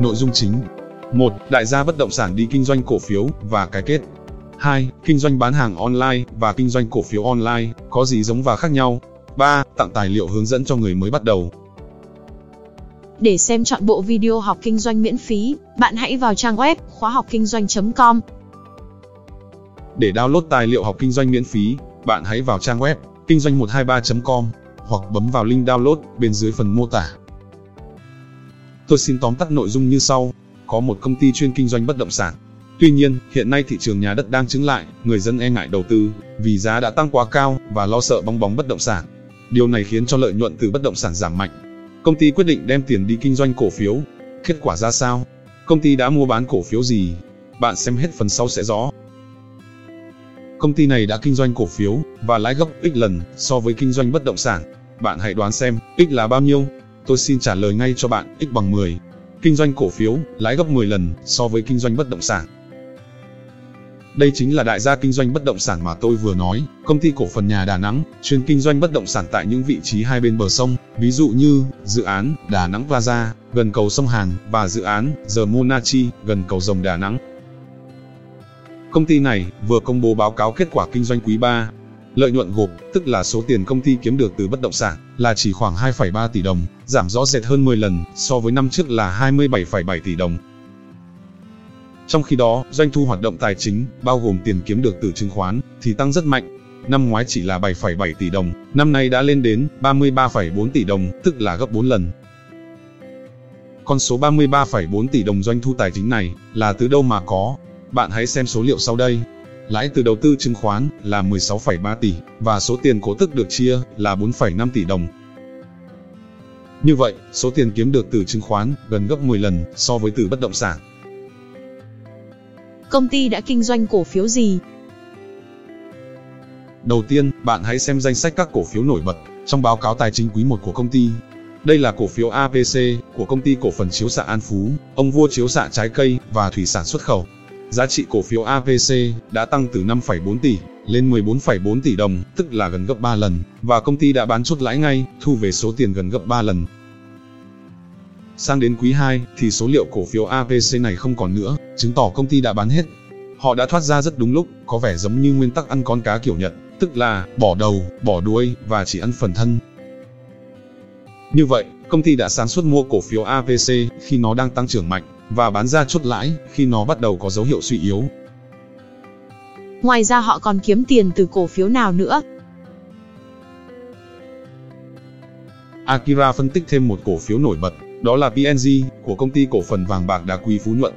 Nội dung chính 1. Đại gia bất động sản đi kinh doanh cổ phiếu và cái kết 2. Kinh doanh bán hàng online và kinh doanh cổ phiếu online, có gì giống và khác nhau? 3. Tặng tài liệu hướng dẫn cho người mới bắt đầu. Để xem chọn bộ video học kinh doanh miễn phí, bạn hãy vào trang web khóa học kinh doanh.com. Để download tài liệu học kinh doanh miễn phí, bạn hãy vào trang web kinh doanh 123.com hoặc bấm vào link download bên dưới phần mô tả. Tôi xin tóm tắt nội dung như sau. Có một công ty chuyên kinh doanh bất động sản. Tuy nhiên, hiện nay thị trường nhà đất đang chứng lại, người dân e ngại đầu tư vì giá đã tăng quá cao và lo sợ bong bóng bất động sản. Điều này khiến cho lợi nhuận từ bất động sản giảm mạnh. Công ty quyết định đem tiền đi kinh doanh cổ phiếu. Kết quả ra sao? Công ty đã mua bán cổ phiếu gì? Bạn xem hết phần sau sẽ rõ. Công ty này đã kinh doanh cổ phiếu và lãi gấp x lần so với kinh doanh bất động sản. Bạn hãy đoán xem x là bao nhiêu? Tôi xin trả lời ngay cho bạn, x bằng 10. Kinh doanh cổ phiếu lãi gấp 10 lần so với kinh doanh bất động sản. Đây chính là đại gia kinh doanh bất động sản mà tôi vừa nói, công ty cổ phần nhà Đà Nẵng, chuyên kinh doanh bất động sản tại những vị trí hai bên bờ sông, ví dụ như dự án Đà Nẵng Plaza, gần cầu sông Hàn và dự án The Monachi, gần cầu rồng Đà Nẵng. Công ty này vừa công bố báo cáo kết quả kinh doanh quý 3. Lợi nhuận gộp, tức là số tiền công ty kiếm được từ bất động sản, là chỉ khoảng 2,3 tỷ đồng, giảm rõ rệt hơn 10 lần so với năm trước là 27,7 tỷ đồng. Trong khi đó, doanh thu hoạt động tài chính, bao gồm tiền kiếm được từ chứng khoán, thì tăng rất mạnh. Năm ngoái chỉ là 7,7 tỷ đồng, năm nay đã lên đến 33,4 tỷ đồng, tức là gấp 4 lần. Con số 33,4 tỷ đồng doanh thu tài chính này là từ đâu mà có? Bạn hãy xem số liệu sau đây. Lãi từ đầu tư chứng khoán là 16,3 tỷ và số tiền cổ tức được chia là 4,5 tỷ đồng. Như vậy, số tiền kiếm được từ chứng khoán gần gấp 10 lần so với từ bất động sản. Công ty đã kinh doanh cổ phiếu gì? Đầu tiên, bạn hãy xem danh sách các cổ phiếu nổi bật trong báo cáo tài chính quý 1 của công ty. Đây là cổ phiếu APC của công ty cổ phần chiếu xạ An Phú, ông vua chiếu xạ trái cây và thủy sản xuất khẩu. Giá trị cổ phiếu APC đã tăng từ 5,4 tỷ lên 14,4 tỷ đồng, tức là gần gấp 3 lần, và công ty đã bán chốt lãi ngay, thu về số tiền gần gấp 3 lần. Sang đến quý 2 thì số liệu cổ phiếu APC này không còn nữa, chứng tỏ công ty đã bán hết. Họ đã thoát ra rất đúng lúc, có vẻ giống như nguyên tắc ăn con cá kiểu Nhật, tức là bỏ đầu, bỏ đuôi và chỉ ăn phần thân. Như vậy, công ty đã sáng suốt mua cổ phiếu APC khi nó đang tăng trưởng mạnh và bán ra chốt lãi khi nó bắt đầu có dấu hiệu suy yếu. Ngoài ra họ còn kiếm tiền từ cổ phiếu nào nữa? Akira phân tích thêm một cổ phiếu nổi bật, đó là PNG của công ty cổ phần vàng bạc đá quý Phú Nhuận.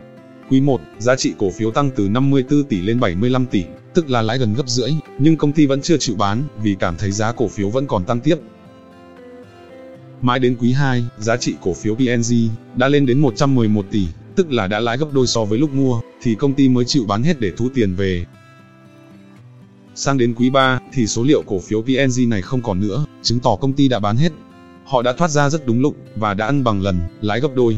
Quý 1, giá trị cổ phiếu tăng từ 54 tỷ lên 75 tỷ, tức là lãi gần gấp rưỡi, nhưng công ty vẫn chưa chịu bán vì cảm thấy giá cổ phiếu vẫn còn tăng tiếp. Mãi đến quý 2, giá trị cổ phiếu PNG đã lên đến 111 tỷ, tức là đã lãi gấp đôi so với lúc mua, thì công ty mới chịu bán hết để thu tiền về. Sang đến quý 3, thì số liệu cổ phiếu PNG này không còn nữa, chứng tỏ công ty đã bán hết. Họ đã thoát ra rất đúng lúc, và đã ăn bằng lần, lãi gấp đôi.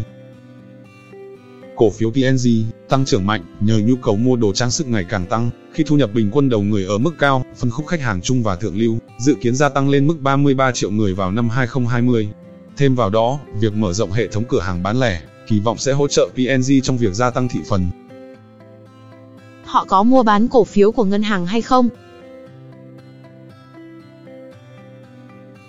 Cổ phiếu PNG tăng trưởng mạnh nhờ nhu cầu mua đồ trang sức ngày càng tăng, khi thu nhập bình quân đầu người ở mức cao, phân khúc khách hàng trung và thượng lưu dự kiến gia tăng lên mức 33 triệu người vào năm 2020. Thêm vào đó, việc mở rộng hệ thống cửa hàng bán lẻ kỳ vọng sẽ hỗ trợ PNG trong việc gia tăng thị phần. Họ có mua bán cổ phiếu của ngân hàng hay không?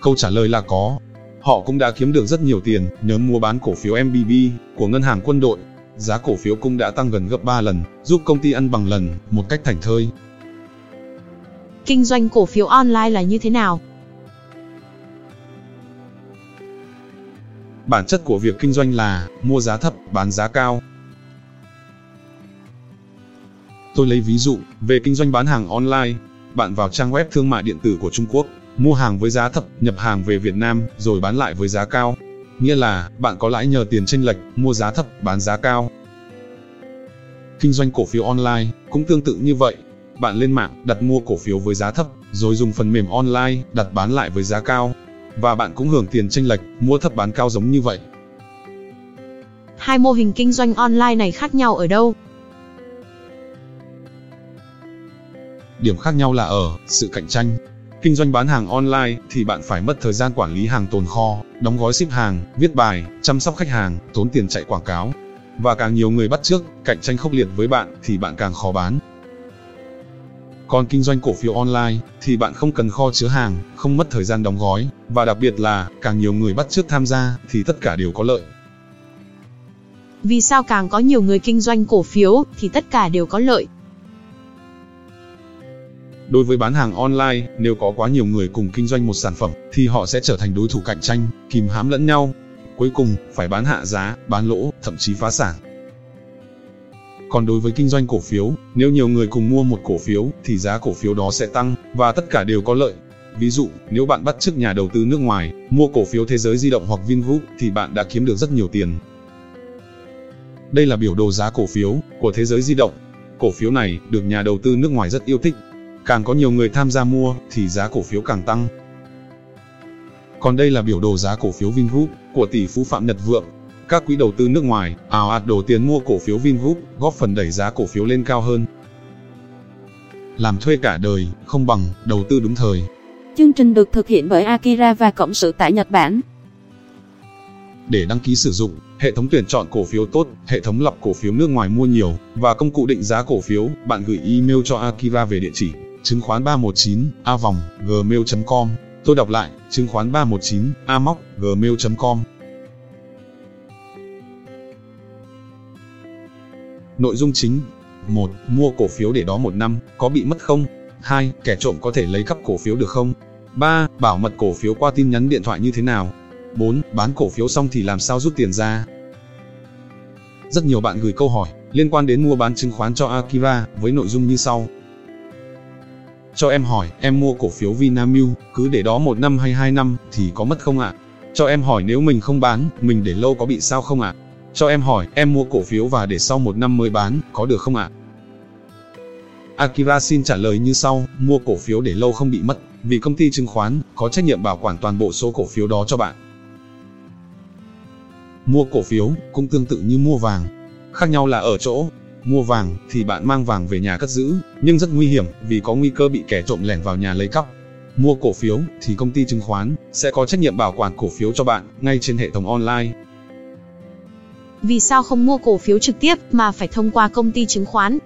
Câu trả lời là có. Họ cũng đã kiếm được rất nhiều tiền nhờ mua bán cổ phiếu MBB của ngân hàng quân đội. Giá cổ phiếu cũng đã tăng gần gấp 3 lần, giúp công ty ăn bằng lần, một cách thành thơi. Kinh doanh cổ phiếu online là như thế nào? Bản chất của việc kinh doanh là mua giá thấp, bán giá cao. Tôi lấy ví dụ về kinh doanh bán hàng online. Bạn vào trang web thương mại điện tử của Trung Quốc, mua hàng với giá thấp, nhập hàng về Việt Nam rồi bán lại với giá cao. Nghĩa là bạn có lãi nhờ tiền chênh lệch, mua giá thấp, bán giá cao. Kinh doanh cổ phiếu online cũng tương tự như vậy. Bạn lên mạng đặt mua cổ phiếu với giá thấp, rồi dùng phần mềm online đặt bán lại với giá cao và bạn cũng hưởng tiền chênh lệch, mua thấp bán cao giống như vậy. Hai mô hình kinh doanh online này khác nhau ở đâu? Điểm khác nhau là ở sự cạnh tranh. Kinh doanh bán hàng online thì bạn phải mất thời gian quản lý hàng tồn kho, đóng gói ship hàng, viết bài, chăm sóc khách hàng, tốn tiền chạy quảng cáo. và càng nhiều người bắt trước, cạnh tranh khốc liệt với bạn thì bạn càng khó bán. Còn kinh doanh cổ phiếu online thì bạn không cần kho chứa hàng, không mất thời gian đóng gói và đặc biệt là càng nhiều người bắt trước tham gia thì tất cả đều có lợi. Vì sao càng có nhiều người kinh doanh cổ phiếu thì tất cả đều có lợi? Đối với bán hàng online, nếu có quá nhiều người cùng kinh doanh một sản phẩm thì họ sẽ trở thành đối thủ cạnh tranh, kìm hãm lẫn nhau. Cuối cùng, phải bán hạ giá, bán lỗ, thậm chí phá sản. Còn đối với kinh doanh cổ phiếu, nếu nhiều người cùng mua một cổ phiếu thì giá cổ phiếu đó sẽ tăng và tất cả đều có lợi. Ví dụ, nếu bạn bắt chước nhà đầu tư nước ngoài mua cổ phiếu thế giới di động hoặc Vingroup thì bạn đã kiếm được rất nhiều tiền. Đây là biểu đồ giá cổ phiếu của thế giới di động. Cổ phiếu này được nhà đầu tư nước ngoài rất yêu thích. Càng có nhiều người tham gia mua thì giá cổ phiếu càng tăng. Còn đây là biểu đồ giá cổ phiếu Vingroup của tỷ phú Phạm Nhật Vượng. Các quỹ đầu tư nước ngoài ào ạt đổ tiền mua cổ phiếu Vingroup, góp phần đẩy giá cổ phiếu lên cao hơn. Làm thuê cả đời, không bằng đầu tư đúng thời. Chương trình được thực hiện bởi Akira và Cộng sự tại Nhật Bản. Để đăng ký sử dụng, hệ thống tuyển chọn cổ phiếu tốt, hệ thống lọc cổ phiếu nước ngoài mua nhiều và công cụ định giá cổ phiếu, bạn gửi email cho Akira về địa chỉ chứng khoán 319 a vòng gmail.com. Tôi đọc lại, chứng khoán 319 a móc gmail.com. Nội dung chính 1. Mua cổ phiếu để đó một năm, có bị mất không? 2. Kẻ trộm có thể lấy cắp cổ phiếu được không? 3. Bảo mật cổ phiếu qua tin nhắn điện thoại như thế nào? 4. Bán cổ phiếu xong thì làm sao rút tiền ra? Rất nhiều bạn gửi câu hỏi liên quan đến mua bán chứng khoán cho Akira với nội dung như sau. Cho em hỏi, em mua cổ phiếu Vinamilk, cứ để đó một năm hay hai năm thì có mất không ạ? Cho em hỏi nếu mình không bán, mình để lâu có bị sao không ạ? Cho em hỏi, em mua cổ phiếu và để sau một năm mới bán, có được không ạ? Akira xin trả lời như sau, mua cổ phiếu để lâu không bị mất, vì công ty chứng khoán có trách nhiệm bảo quản toàn bộ số cổ phiếu đó cho bạn. Mua cổ phiếu cũng tương tự như mua vàng. Khác nhau là ở chỗ, mua vàng thì bạn mang vàng về nhà cất giữ, nhưng rất nguy hiểm vì có nguy cơ bị kẻ trộm lẻn vào nhà lấy cắp. Mua cổ phiếu thì công ty chứng khoán sẽ có trách nhiệm bảo quản cổ phiếu cho bạn ngay trên hệ thống online. Vì sao không mua cổ phiếu trực tiếp mà phải thông qua công ty chứng khoán?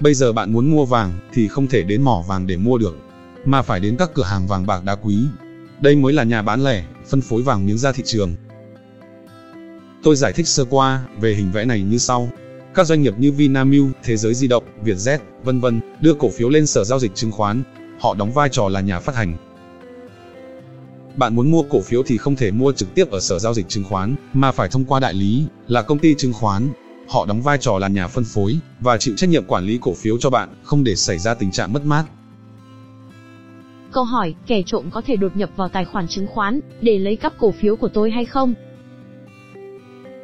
Bây giờ bạn muốn mua vàng thì không thể đến mỏ vàng để mua được, mà phải đến các cửa hàng vàng bạc đá quý. Đây mới là nhà bán lẻ, phân phối vàng miếng ra thị trường. Tôi giải thích sơ qua về hình vẽ này như sau. Các doanh nghiệp như Vinamilk, Thế giới di động, Vietjet, vân vân đưa cổ phiếu lên sở giao dịch chứng khoán. Họ đóng vai trò là nhà phát hành. Bạn muốn mua cổ phiếu thì không thể mua trực tiếp ở sở giao dịch chứng khoán, mà phải thông qua đại lý, là công ty chứng khoán. Họ đóng vai trò là nhà phân phối và chịu trách nhiệm quản lý cổ phiếu cho bạn, không để xảy ra tình trạng mất mát. Câu hỏi, kẻ trộm có thể đột nhập vào tài khoản chứng khoán để lấy cắp cổ phiếu của tôi hay không?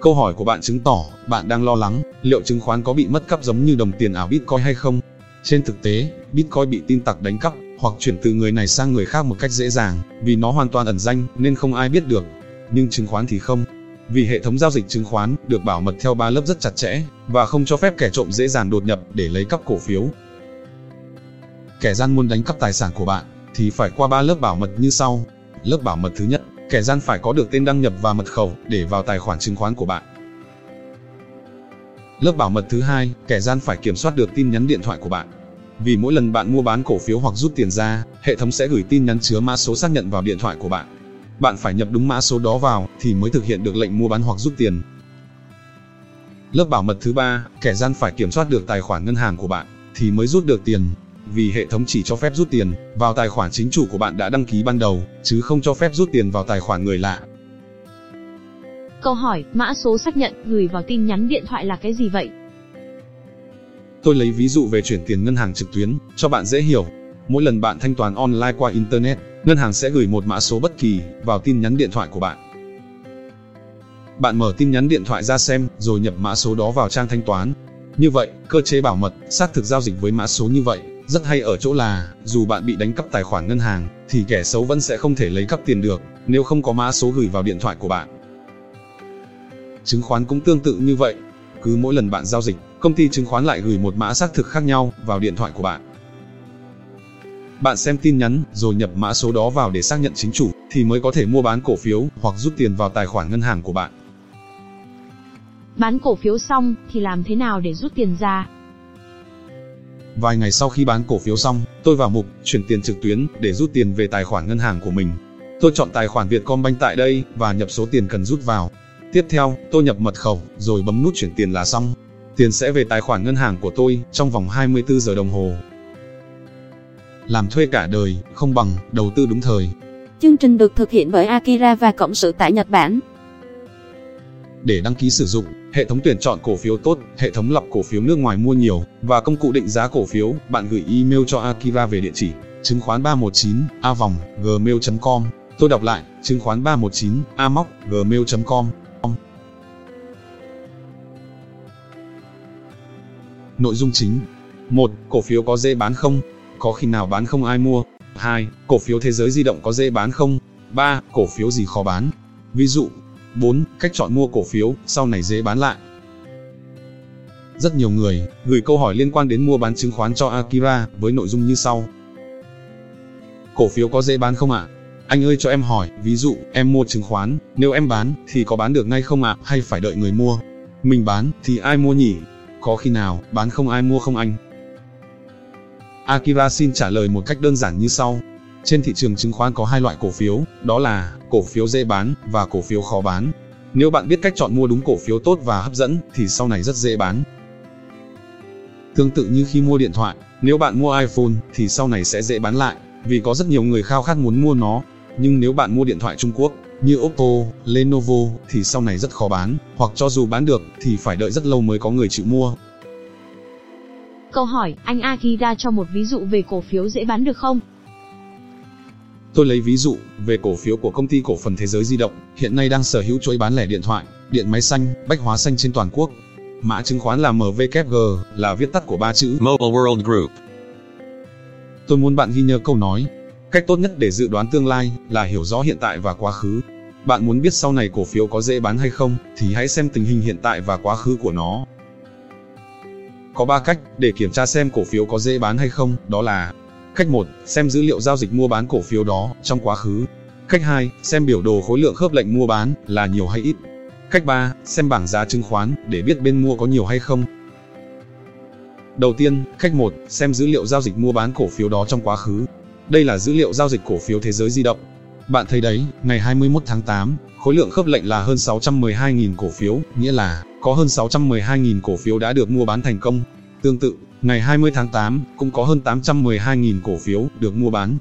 Câu hỏi của bạn chứng tỏ bạn đang lo lắng liệu chứng khoán có bị mất cắp giống như đồng tiền ảo Bitcoin hay không. Trên thực tế, Bitcoin bị tin tặc đánh cắp hoặc chuyển từ người này sang người khác một cách dễ dàng, vì nó hoàn toàn ẩn danh nên không ai biết được. Nhưng chứng khoán thì không. Vì hệ thống giao dịch chứng khoán được bảo mật theo ba lớp rất chặt chẽ và không cho phép kẻ trộm dễ dàng đột nhập để lấy cắp cổ phiếu. Kẻ gian muốn đánh cắp tài sản của bạn thì phải qua ba lớp bảo mật như sau. Lớp bảo mật thứ nhất, kẻ gian phải có được tên đăng nhập và mật khẩu để vào tài khoản chứng khoán của bạn. Lớp bảo mật thứ hai, kẻ gian phải kiểm soát được tin nhắn điện thoại của bạn. Vì mỗi lần bạn mua bán cổ phiếu hoặc rút tiền ra, hệ thống sẽ gửi tin nhắn chứa mã số xác nhận vào điện thoại của bạn. Bạn phải nhập đúng mã số đó vào thì mới thực hiện được lệnh mua bán hoặc rút tiền. Lớp bảo mật thứ ba, kẻ gian phải kiểm soát được tài khoản ngân hàng của bạn thì mới rút được tiền. Vì hệ thống chỉ cho phép rút tiền vào tài khoản chính chủ của bạn đã đăng ký ban đầu, chứ không cho phép rút tiền vào tài khoản người lạ. Câu hỏi, mã số xác nhận gửi vào tin nhắn điện thoại là cái gì vậy? Tôi lấy ví dụ về chuyển tiền ngân hàng trực tuyến, cho bạn dễ hiểu. Mỗi lần bạn thanh toán online qua Internet, ngân hàng sẽ gửi một mã số bất kỳ vào tin nhắn điện thoại của bạn. Bạn mở tin nhắn điện thoại ra xem, rồi nhập mã số đó vào trang thanh toán. Như vậy, cơ chế bảo mật, xác thực giao dịch với mã số như vậy, rất hay ở chỗ là, dù bạn bị đánh cắp tài khoản ngân hàng, thì kẻ xấu vẫn sẽ không thể lấy cắp tiền được, nếu không có mã số gửi vào điện thoại của bạn. Chứng khoán cũng tương tự như vậy. Cứ mỗi lần bạn giao dịch, công ty chứng khoán lại gửi một mã xác thực khác nhau vào điện thoại của bạn. Bạn xem tin nhắn, rồi nhập mã số đó vào để xác nhận chính chủ, thì mới có thể mua bán cổ phiếu hoặc rút tiền vào tài khoản ngân hàng của bạn. Bán cổ phiếu xong thì làm thế nào để rút tiền ra? Vài ngày sau khi bán cổ phiếu xong, tôi vào mục chuyển tiền trực tuyến để rút tiền về tài khoản ngân hàng của mình. Tôi chọn tài khoản Vietcombank tại đây và nhập số tiền cần rút vào. Tiếp theo, tôi nhập mật khẩu rồi bấm nút chuyển tiền là xong. Tiền sẽ về tài khoản ngân hàng của tôi trong vòng 24 giờ đồng hồ. Làm thuê cả đời, không bằng đầu tư đúng thời. Chương trình được thực hiện bởi Akira và Cộng sự tại Nhật Bản. Để đăng ký sử dụng, hệ thống tuyển chọn cổ phiếu tốt, hệ thống lọc cổ phiếu nước ngoài mua nhiều và công cụ định giá cổ phiếu, bạn gửi email cho Akira về địa chỉ chứng khoán 319 a vòng gmail.com. Tôi đọc lại, chứng khoán 319 a móc gmail.com. Nội dung chính 1. Cổ phiếu có dễ bán không? Có khi nào bán không ai mua? 2. Cổ phiếu thế giới di động có dễ bán không? 3. Cổ phiếu gì khó bán? Ví dụ 4. Cách chọn mua cổ phiếu, sau này dễ bán lại. Rất nhiều người gửi câu hỏi liên quan đến mua bán chứng khoán cho Akira với nội dung như sau. Cổ phiếu có dễ bán không ạ? Anh ơi cho em hỏi, ví dụ, em mua chứng khoán, nếu em bán, thì có bán được ngay không ạ, hay phải đợi người mua? Mình bán, thì ai mua nhỉ? Có khi nào, bán không ai mua không anh? Akira xin trả lời một cách đơn giản như sau. Trên thị trường chứng khoán có hai loại cổ phiếu, đó là cổ phiếu dễ bán và cổ phiếu khó bán. Nếu bạn biết cách chọn mua đúng cổ phiếu tốt và hấp dẫn thì sau này rất dễ bán. Tương tự như khi mua điện thoại, nếu bạn mua iPhone thì sau này sẽ dễ bán lại, vì có rất nhiều người khao khát muốn mua nó. Nhưng nếu bạn mua điện thoại Trung Quốc như Oppo, Lenovo thì sau này rất khó bán, hoặc cho dù bán được thì phải đợi rất lâu mới có người chịu mua. Câu hỏi, anh Akira cho một ví dụ về cổ phiếu dễ bán được không? Tôi lấy ví dụ về cổ phiếu của công ty cổ phần Thế giới di động, hiện nay đang sở hữu chuỗi bán lẻ điện thoại, điện máy xanh, bách hóa xanh trên toàn quốc. Mã chứng khoán là MVKG, là viết tắt của ba chữ Mobile World Group. Tôi muốn bạn ghi nhớ câu nói, cách tốt nhất để dự đoán tương lai là hiểu rõ hiện tại và quá khứ. Bạn muốn biết sau này cổ phiếu có dễ bán hay không, thì hãy xem tình hình hiện tại và quá khứ của nó. Có 3 cách để kiểm tra xem cổ phiếu có dễ bán hay không, đó là Cách 1, xem dữ liệu giao dịch mua bán cổ phiếu đó trong quá khứ. Cách 2, xem biểu đồ khối lượng khớp lệnh mua bán là nhiều hay ít. Cách 3, xem bảng giá chứng khoán để biết bên mua có nhiều hay không. Đầu tiên, cách 1, xem dữ liệu giao dịch mua bán cổ phiếu đó trong quá khứ. Đây là dữ liệu giao dịch cổ phiếu thế giới di động. Bạn thấy đấy, ngày 21 tháng 8, khối lượng khớp lệnh là hơn 612.000 cổ phiếu, nghĩa là có hơn 612.000 cổ phiếu đã được mua bán thành công. Tương tự, ngày 20 tháng 8 cũng có hơn 812.000 cổ phiếu được mua bán.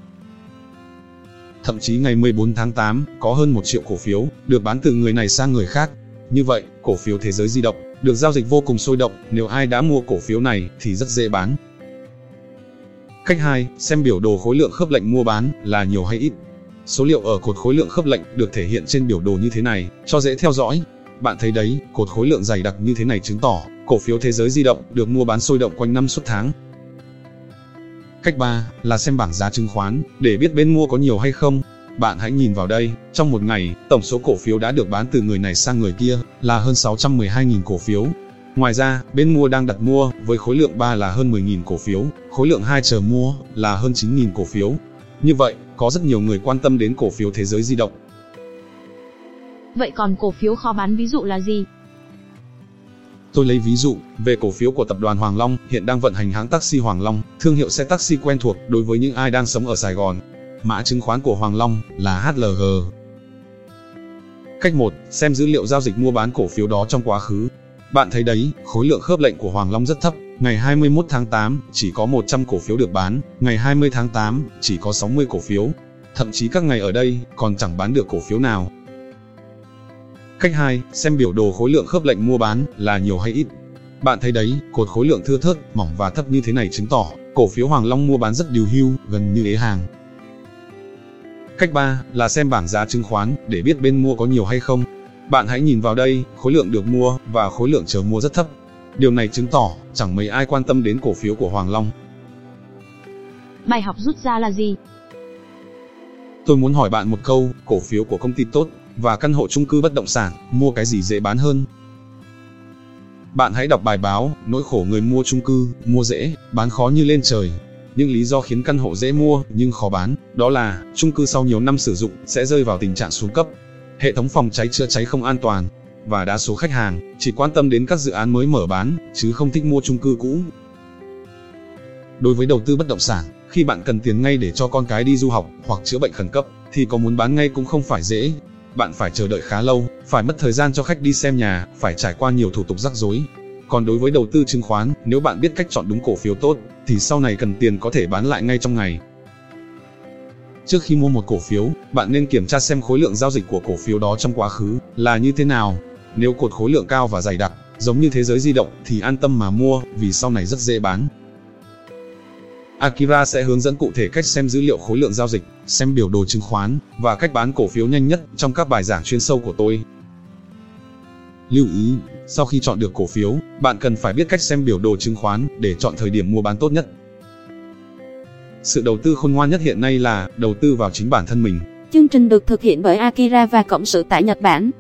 Thậm chí ngày 14 tháng 8 có hơn 1 triệu cổ phiếu được bán từ người này sang người khác. Như vậy, cổ phiếu thế giới di động được giao dịch vô cùng sôi động, nếu ai đã mua cổ phiếu này thì rất dễ bán. Cách 2, xem biểu đồ khối lượng khớp lệnh mua bán là nhiều hay ít. Số liệu ở cột khối lượng khớp lệnh được thể hiện trên biểu đồ như thế này, cho dễ theo dõi. Bạn thấy đấy, cột khối lượng dày đặc như thế này chứng tỏ cổ phiếu thế giới di động được mua bán sôi động quanh năm suốt tháng. Cách 3 là xem bảng giá chứng khoán để biết bên mua có nhiều hay không. Bạn hãy nhìn vào đây, trong một ngày, tổng số cổ phiếu đã được bán từ người này sang người kia là hơn 612.000 cổ phiếu. Ngoài ra, bên mua đang đặt mua với khối lượng 3 là hơn 10.000 cổ phiếu, khối lượng 2 chờ mua là hơn 9.000 cổ phiếu. Như vậy, có rất nhiều người quan tâm đến cổ phiếu thế giới di động. Vậy còn cổ phiếu khó bán ví dụ là gì? Tôi lấy ví dụ về cổ phiếu của tập đoàn Hoàng Long, hiện đang vận hành hãng taxi Hoàng Long, thương hiệu xe taxi quen thuộc đối với những ai đang sống ở Sài Gòn. Mã chứng khoán của Hoàng Long là HLG. Cách 1, xem dữ liệu giao dịch mua bán cổ phiếu đó trong quá khứ. Bạn thấy đấy, khối lượng khớp lệnh của Hoàng Long rất thấp, ngày 21 tháng 8 chỉ có 100 cổ phiếu được bán, ngày 20 tháng 8 chỉ có 60 cổ phiếu. Thậm chí các ngày ở đây còn chẳng bán được cổ phiếu nào. Cách 2, xem biểu đồ khối lượng khớp lệnh mua bán là nhiều hay ít. Bạn thấy đấy, cột khối lượng thưa thớt, mỏng và thấp như thế này chứng tỏ cổ phiếu Hoàng Long mua bán rất điều hưu, gần như ế hàng. Cách 3 là xem bảng giá chứng khoán để biết bên mua có nhiều hay không. Bạn hãy nhìn vào đây, khối lượng được mua và khối lượng chờ mua rất thấp. Điều này chứng tỏ chẳng mấy ai quan tâm đến cổ phiếu của Hoàng Long. Bài học rút ra là gì? Tôi muốn hỏi bạn một câu, cổ phiếu của công ty tốt và căn hộ chung cư bất động sản, mua cái gì dễ bán hơn? Bạn hãy đọc bài báo, nỗi khổ người mua chung cư, mua dễ, bán khó như lên trời. Những lý do khiến căn hộ dễ mua nhưng khó bán, đó là chung cư sau nhiều năm sử dụng sẽ rơi vào tình trạng xuống cấp. Hệ thống phòng cháy chữa cháy không an toàn. và đa số khách hàng chỉ quan tâm đến các dự án mới mở bán, chứ không thích mua chung cư cũ. Đối với đầu tư bất động sản, khi bạn cần tiền ngay để cho con cái đi du học hoặc chữa bệnh khẩn cấp, thì có muốn bán ngay cũng không phải dễ. Bạn phải chờ đợi khá lâu, phải mất thời gian cho khách đi xem nhà, phải trải qua nhiều thủ tục rắc rối. Còn đối với đầu tư chứng khoán, nếu bạn biết cách chọn đúng cổ phiếu tốt, thì sau này cần tiền có thể bán lại ngay trong ngày. Trước khi mua một cổ phiếu, bạn nên kiểm tra xem khối lượng giao dịch của cổ phiếu đó trong quá khứ là như thế nào. Nếu cột khối lượng cao và dày đặc, giống như thế giới di động thì an tâm mà mua, vì sau này rất dễ bán. Akira sẽ hướng dẫn cụ thể cách xem dữ liệu khối lượng giao dịch, xem biểu đồ chứng khoán và cách bán cổ phiếu nhanh nhất trong các bài giảng chuyên sâu của tôi. Lưu ý, sau khi chọn được cổ phiếu, bạn cần phải biết cách xem biểu đồ chứng khoán để chọn thời điểm mua bán tốt nhất. Sự đầu tư khôn ngoan nhất hiện nay là đầu tư vào chính bản thân mình. Chương trình được thực hiện bởi Akira và Cộng sự tại Nhật Bản.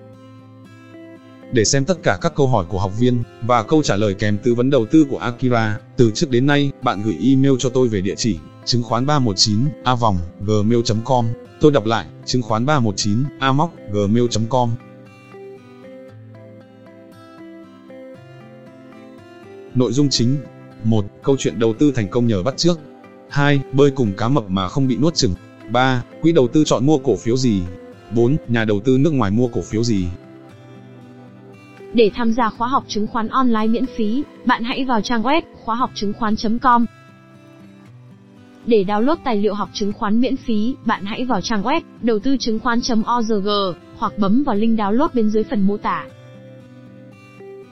Để xem tất cả các câu hỏi của học viên và câu trả lời kèm tư vấn đầu tư của Akira, từ trước đến nay, bạn gửi email cho tôi về địa chỉ chứng khoán 319 a vòng gmail.com. Tôi đọc lại, chứng khoán 319 a móc gmail.com. Nội dung chính 1. Câu chuyện đầu tư thành công nhờ bắt trước 2. Bơi cùng cá mập mà không bị nuốt chửng 3. Quỹ đầu tư chọn mua cổ phiếu gì 4. Nhà đầu tư nước ngoài mua cổ phiếu gì Để tham gia khóa học chứng khoán online miễn phí, bạn hãy vào trang web khóa học chứng khoán.com. Để download tài liệu học chứng khoán miễn phí, bạn hãy vào trang web đầu tư chứng khoán.org hoặc bấm vào link download bên dưới phần mô tả.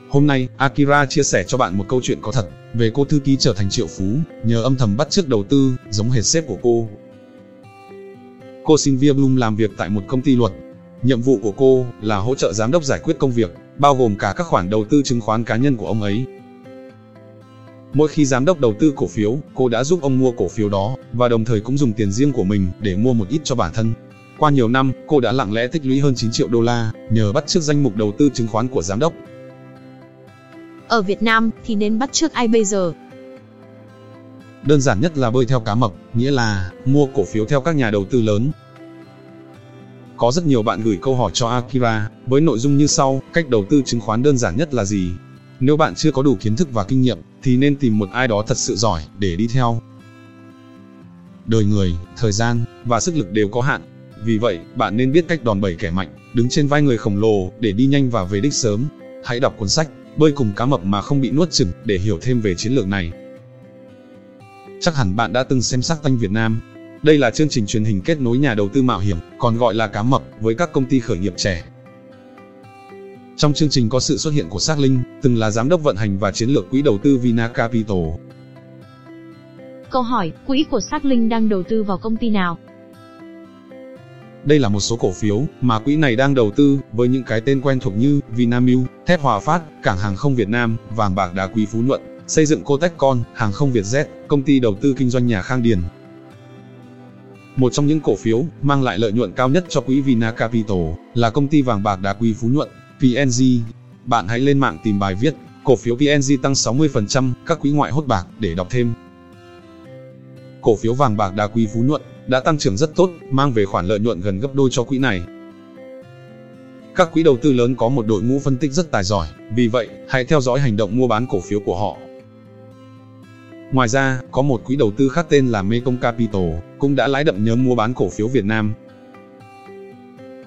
Hôm nay, Akira chia sẻ cho bạn một câu chuyện có thật về cô thư ký trở thành triệu phú nhờ âm thầm bắt chước đầu tư, giống hệt sếp của cô. Cô Sylvia Bloom làm việc tại một công ty luật. Nhiệm vụ của cô là hỗ trợ giám đốc giải quyết công việc, bao gồm cả các khoản đầu tư chứng khoán cá nhân của ông ấy. Mỗi khi giám đốc đầu tư cổ phiếu, cô đã giúp ông mua cổ phiếu đó, và đồng thời cũng dùng tiền riêng của mình để mua một ít cho bản thân. Qua nhiều năm, cô đã lặng lẽ tích lũy hơn 9 triệu đô la, nhờ bắt chước danh mục đầu tư chứng khoán của giám đốc. Ở Việt Nam thì nên bắt trước ai bây giờ? Đơn giản nhất là bơi theo cá mập, nghĩa là mua cổ phiếu theo các nhà đầu tư lớn. Có rất nhiều bạn gửi câu hỏi cho Akira với nội dung như sau: cách đầu tư chứng khoán đơn giản nhất là gì? Nếu bạn chưa có đủ kiến thức và kinh nghiệm thì nên tìm một ai đó thật sự giỏi để đi theo. Đời người, thời gian và sức lực đều có hạn. Vì vậy, bạn nên biết cách đòn bẩy kẻ mạnh, đứng trên vai người khổng lồ để đi nhanh và về đích sớm. Hãy đọc cuốn sách Bơi cùng cá mập mà không bị nuốt chửng để hiểu thêm về chiến lược này. Chắc hẳn bạn đã từng xem Sắc Tanh Việt Nam. Đây là chương trình truyền hình kết nối nhà đầu tư mạo hiểm, còn gọi là cá mập, với các công ty khởi nghiệp trẻ. Trong chương trình có sự xuất hiện của Sắc Linh, từng là giám đốc vận hành và chiến lược quỹ đầu tư Vina Capital. Câu hỏi, quỹ của Sắc Linh đang đầu tư vào công ty nào? Đây là một số cổ phiếu mà quỹ này đang đầu tư với những cái tên quen thuộc như Vinamilk, Thép Hòa Phát, Cảng hàng không Việt Nam, Vàng bạc đá quý Phú Nhuận, xây dựng Cotecon, hàng không Vietjet, công ty đầu tư kinh doanh nhà Khang Điền. Một trong những cổ phiếu mang lại lợi nhuận cao nhất cho quỹ Vina Capital là công ty vàng bạc đá quý Phú Nhuận, PNG. Bạn hãy lên mạng tìm bài viết cổ phiếu PNG tăng 60%, các quỹ ngoại hốt bạc để đọc thêm. Cổ phiếu vàng bạc đá quý Phú Nhuận đã tăng trưởng rất tốt, mang về khoản lợi nhuận gần gấp đôi cho quỹ này. Các quỹ đầu tư lớn có một đội ngũ phân tích rất tài giỏi, vì vậy, hãy theo dõi hành động mua bán cổ phiếu của họ. Ngoài ra, có một quỹ đầu tư khác tên là Mekong Capital, cũng đã lãi đậm nhóm mua bán cổ phiếu Việt Nam.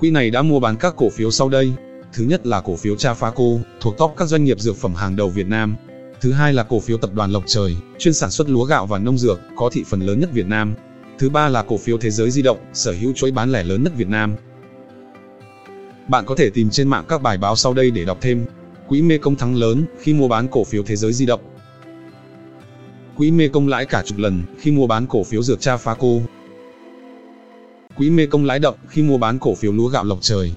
Quỹ này đã mua bán các cổ phiếu sau đây. Thứ nhất là cổ phiếu Trafaco, thuộc top các doanh nghiệp dược phẩm hàng đầu Việt Nam. Thứ hai là cổ phiếu tập đoàn Lộc Trời, chuyên sản xuất lúa gạo và nông dược, có thị phần lớn nhất Việt Nam. Thứ ba là cổ phiếu Thế giới di động, sở hữu chuỗi bán lẻ lớn nhất Việt Nam. Bạn có thể tìm trên mạng các bài báo sau đây để đọc thêm. Quỹ Mê Công thắng lớn khi mua bán cổ phiếu Thế giới di động. Quỹ Mê Công lãi cả chục lần khi mua bán cổ phiếu dược cha phá cô. Quỹ Mê Công lãi đậm khi mua bán cổ phiếu lúa gạo lộc trời.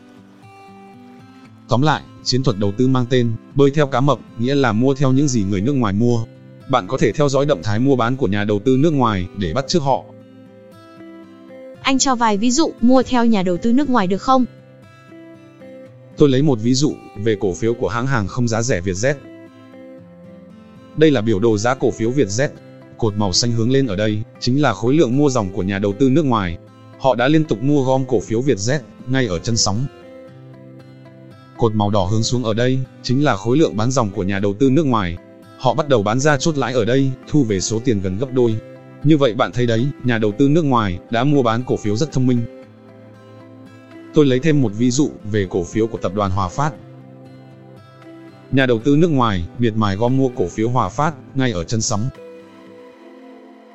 Tóm lại, chiến thuật đầu tư mang tên bơi theo cá mập, nghĩa là mua theo những gì người nước ngoài mua. Bạn có thể theo dõi động thái mua bán của nhà đầu tư nước ngoài để bắt chước họ. Anh cho vài ví dụ mua theo nhà đầu tư nước ngoài được không? Tôi lấy một ví dụ về cổ phiếu của hãng hàng không giá rẻ Vietjet. Đây là biểu đồ giá cổ phiếu Vietjet. Cột màu xanh hướng lên ở đây chính là khối lượng mua dòng của nhà đầu tư nước ngoài. Họ đã liên tục mua gom cổ phiếu Vietjet ngay ở chân sóng. Cột màu đỏ hướng xuống ở đây, chính là khối lượng bán dòng của nhà đầu tư nước ngoài. Họ bắt đầu bán ra chốt lãi ở đây, thu về số tiền gần gấp đôi. Như vậy bạn thấy đấy, nhà đầu tư nước ngoài đã mua bán cổ phiếu rất thông minh. Tôi lấy thêm một ví dụ về cổ phiếu của tập đoàn Hòa Phát. Nhà đầu tư nước ngoài miệt mài gom mua cổ phiếu Hòa Phát ngay ở chân sóng.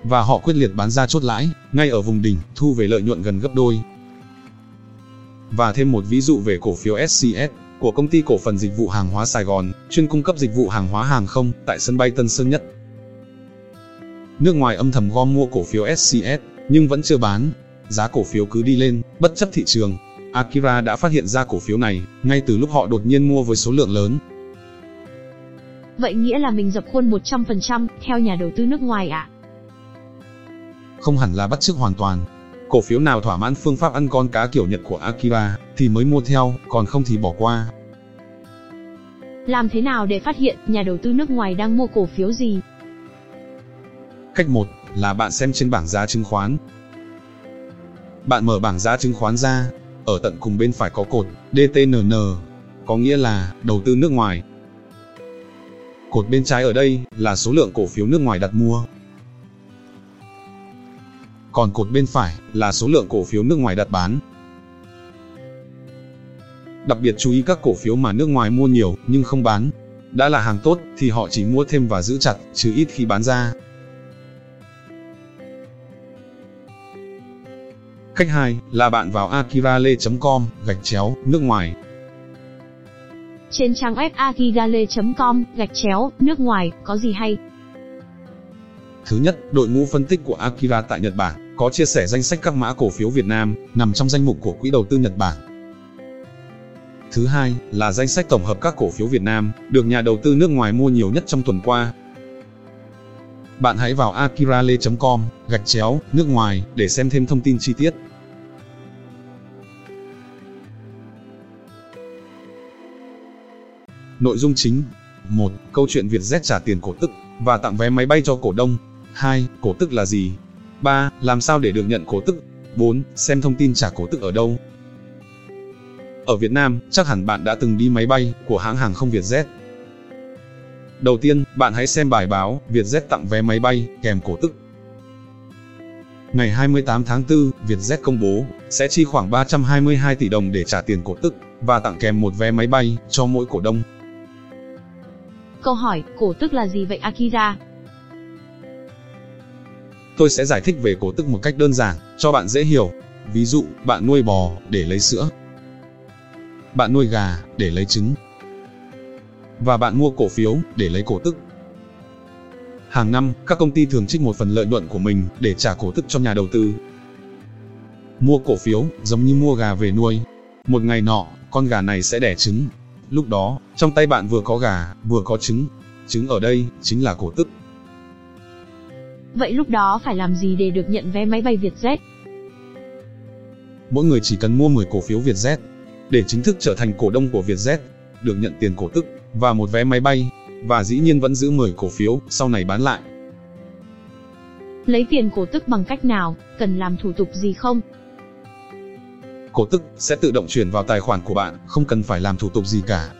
Và họ quyết liệt bán ra chốt lãi, ngay ở vùng đỉnh, thu về lợi nhuận gần gấp đôi. Và thêm một ví dụ về cổ phiếu SCS của công ty cổ phần dịch vụ hàng hóa Sài Gòn, chuyên cung cấp dịch vụ hàng hóa hàng không tại sân bay Tân Sơn Nhất. Nước ngoài âm thầm gom mua cổ phiếu SCS, nhưng vẫn chưa bán. Giá cổ phiếu cứ đi lên, bất chấp thị trường. Akira đã phát hiện ra cổ phiếu này, ngay từ lúc họ đột nhiên mua với số lượng lớn. Vậy nghĩa là mình dập khuôn 100% theo nhà đầu tư nước ngoài ạ? À? Không hẳn là bắt chước hoàn toàn. Cổ phiếu nào thỏa mãn phương pháp ăn con cá kiểu Nhật của Akira thì mới mua theo, còn không thì bỏ qua. Làm thế nào để phát hiện nhà đầu tư nước ngoài đang mua cổ phiếu gì? Cách 1 là bạn xem trên bảng giá chứng khoán. Bạn mở bảng giá chứng khoán ra, ở tận cùng bên phải có cột DTNN, có nghĩa là đầu tư nước ngoài. Cột bên trái ở đây là số lượng cổ phiếu nước ngoài đặt mua. Còn cột bên phải là số lượng cổ phiếu nước ngoài đặt bán. Đặc biệt chú ý các cổ phiếu mà nước ngoài mua nhiều nhưng không bán. Đã là hàng tốt thì họ chỉ mua thêm và giữ chặt, chứ ít khi bán ra. Cách 2 là bạn vào akirale.com, gạch chéo, nước ngoài. Trên trang web akigale.com, gạch chéo, nước ngoài, có gì hay? Thứ nhất, đội ngũ phân tích của Akira tại Nhật Bản có chia sẻ danh sách các mã cổ phiếu Việt Nam nằm trong danh mục của Quỹ đầu tư Nhật Bản. Thứ hai là danh sách tổng hợp các cổ phiếu Việt Nam được nhà đầu tư nước ngoài mua nhiều nhất trong tuần qua. Bạn hãy vào akirale.com, gạch chéo, nước ngoài để xem thêm thông tin chi tiết. Nội dung chính 1. Câu chuyện Vietjet trả tiền cổ tức và tặng vé máy bay cho cổ đông 2. Cổ tức là gì? 3. Làm sao để được nhận cổ tức? 4. Xem thông tin trả cổ tức ở đâu? Ở Việt Nam, chắc hẳn bạn đã từng đi máy bay của hãng hàng không Vietjet. Đầu tiên, bạn hãy xem bài báo Vietjet tặng vé máy bay kèm cổ tức. Ngày 28 tháng 4, Vietjet công bố sẽ chi khoảng 322 tỷ đồng để trả tiền cổ tức và tặng kèm một vé máy bay cho mỗi cổ đông. Câu hỏi, cổ tức là gì vậy Akira? Tôi sẽ giải thích về cổ tức một cách đơn giản, cho bạn dễ hiểu. Ví dụ, bạn nuôi bò để lấy sữa. Bạn nuôi gà để lấy trứng. Và bạn mua cổ phiếu để lấy cổ tức. Hàng năm, các công ty thường trích một phần lợi nhuận của mình để trả cổ tức cho nhà đầu tư. Mua cổ phiếu giống như mua gà về nuôi. Một ngày nọ, con gà này sẽ đẻ trứng. Lúc đó, trong tay bạn vừa có gà, vừa có trứng. Trứng ở đây chính là cổ tức. Vậy lúc đó phải làm gì để được nhận vé máy bay Vietjet? Mỗi người chỉ cần mua 10 cổ phiếu Vietjet để chính thức trở thành cổ đông của Vietjet, được nhận tiền cổ tức và một vé máy bay và dĩ nhiên vẫn giữ 10 cổ phiếu sau này bán lại. Lấy tiền cổ tức bằng cách nào, cần làm thủ tục gì không? Cổ tức sẽ tự động chuyển vào tài khoản của bạn, không cần phải làm thủ tục gì cả.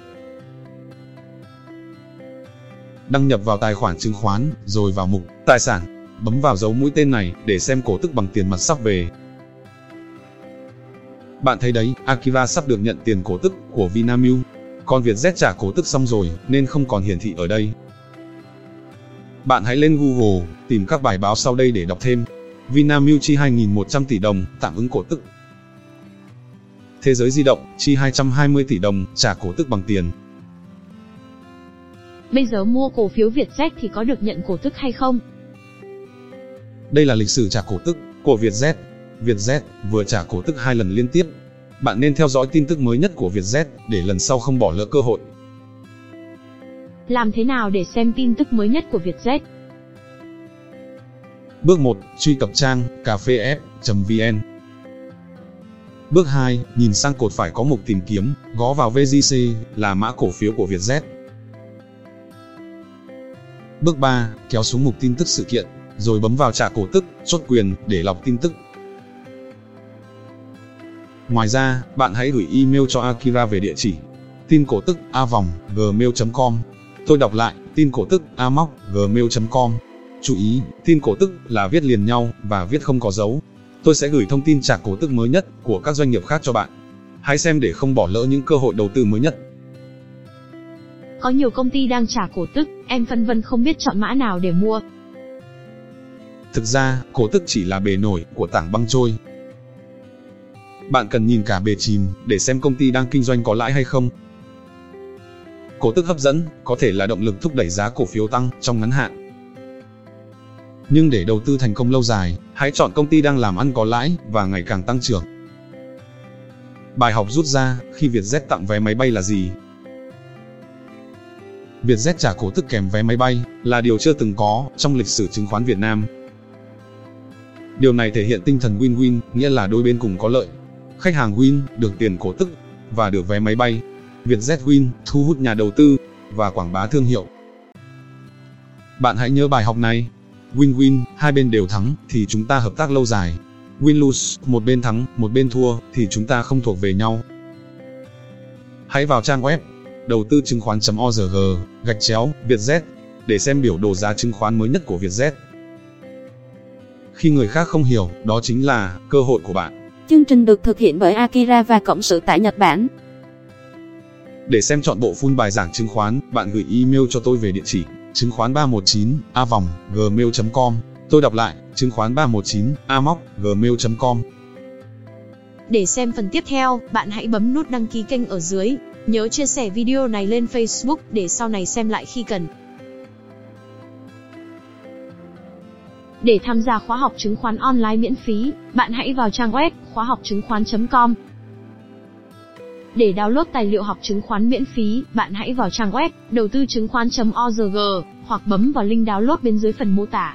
Đăng nhập vào tài khoản chứng khoán, rồi vào mục Tài sản, bấm vào dấu mũi tên này để xem cổ tức bằng tiền mặt sắp về. Bạn thấy đấy, Akira sắp được nhận tiền cổ tức của Vinamilk. Còn Vietjet trả cổ tức xong rồi nên không còn hiển thị ở đây. Bạn hãy lên Google, tìm các bài báo sau đây để đọc thêm. Vinamilk chi 2.100 tỷ đồng, tạm ứng cổ tức. Thế giới di động, chi 220 tỷ đồng, trả cổ tức bằng tiền. Bây giờ mua cổ phiếu Vietjet thì có được nhận cổ tức hay không? Đây là lịch sử trả cổ tức của Vietjet. Vietjet vừa trả cổ tức hai lần liên tiếp. Bạn nên theo dõi tin tức mới nhất của Vietjet để lần sau không bỏ lỡ cơ hội. Làm thế nào để xem tin tức mới nhất của Vietjet? Bước 1. Truy cập trang cafef.vn Bước 2. Nhìn sang cột phải có mục tìm kiếm, gõ vào VGC là mã cổ phiếu của Vietjet. Bước 3. Kéo xuống mục tin tức sự kiện, rồi bấm vào trả cổ tức, chốt quyền để lọc tin tức. Ngoài ra, bạn hãy gửi email cho Akira về địa chỉ tin cổ tức a vòng gmail.com. Tôi đọc lại, tin cổ tức a móc gmail.com. Chú ý, tin cổ tức là viết liền nhau và viết không có dấu. Tôi sẽ gửi thông tin trả cổ tức mới nhất của các doanh nghiệp khác cho bạn. Hãy xem để không bỏ lỡ những cơ hội đầu tư mới nhất. Có nhiều công ty đang trả cổ tức, em phân vân không biết chọn mã nào để mua. Thực ra, cổ tức chỉ là bề nổi của tảng băng trôi. Bạn cần nhìn cả bề chìm để xem công ty đang kinh doanh có lãi hay không. Cổ tức hấp dẫn có thể là động lực thúc đẩy giá cổ phiếu tăng trong ngắn hạn. Nhưng để đầu tư thành công lâu dài, hãy chọn công ty đang làm ăn có lãi và ngày càng tăng trưởng. Bài học rút ra khi Vietjet tặng vé máy bay là gì? Vietjet trả cổ tức kèm vé máy bay là điều chưa từng có trong lịch sử chứng khoán Việt Nam. Điều này thể hiện tinh thần win-win, nghĩa là đôi bên cùng có lợi. Khách hàng win, được tiền cổ tức, và được vé máy bay. Vietjet win, thu hút nhà đầu tư, và quảng bá thương hiệu. Bạn hãy nhớ bài học này. Win-win, hai bên đều thắng, thì chúng ta hợp tác lâu dài. Win-lose, một bên thắng, một bên thua, thì chúng ta không thuộc về nhau. Hãy vào trang web đầu tư chứng khoán.org, gạch chéo, Vietjet, để xem biểu đồ giá chứng khoán mới nhất của Vietjet. Khi người khác không hiểu, đó chính là cơ hội của bạn. Chương trình được thực hiện bởi Akira và Cộng sự tại Nhật Bản. Để xem chọn bộ full bài giảng chứng khoán, bạn gửi email cho tôi về địa chỉ chứng khoán 319 a vòng gmail.com. Tôi đọc lại, chứng khoán 319 a móc gmail.com. Để xem phần tiếp theo, bạn hãy bấm nút đăng ký kênh ở dưới. Nhớ chia sẻ video này lên Facebook để sau này xem lại khi cần. Để tham gia khóa học chứng khoán online miễn phí, bạn hãy vào trang web khóa học chứng khoán.com. Để download tài liệu học chứng khoán miễn phí, bạn hãy vào trang web đầu tư chứng khoán.org hoặc bấm vào link download bên dưới phần mô tả.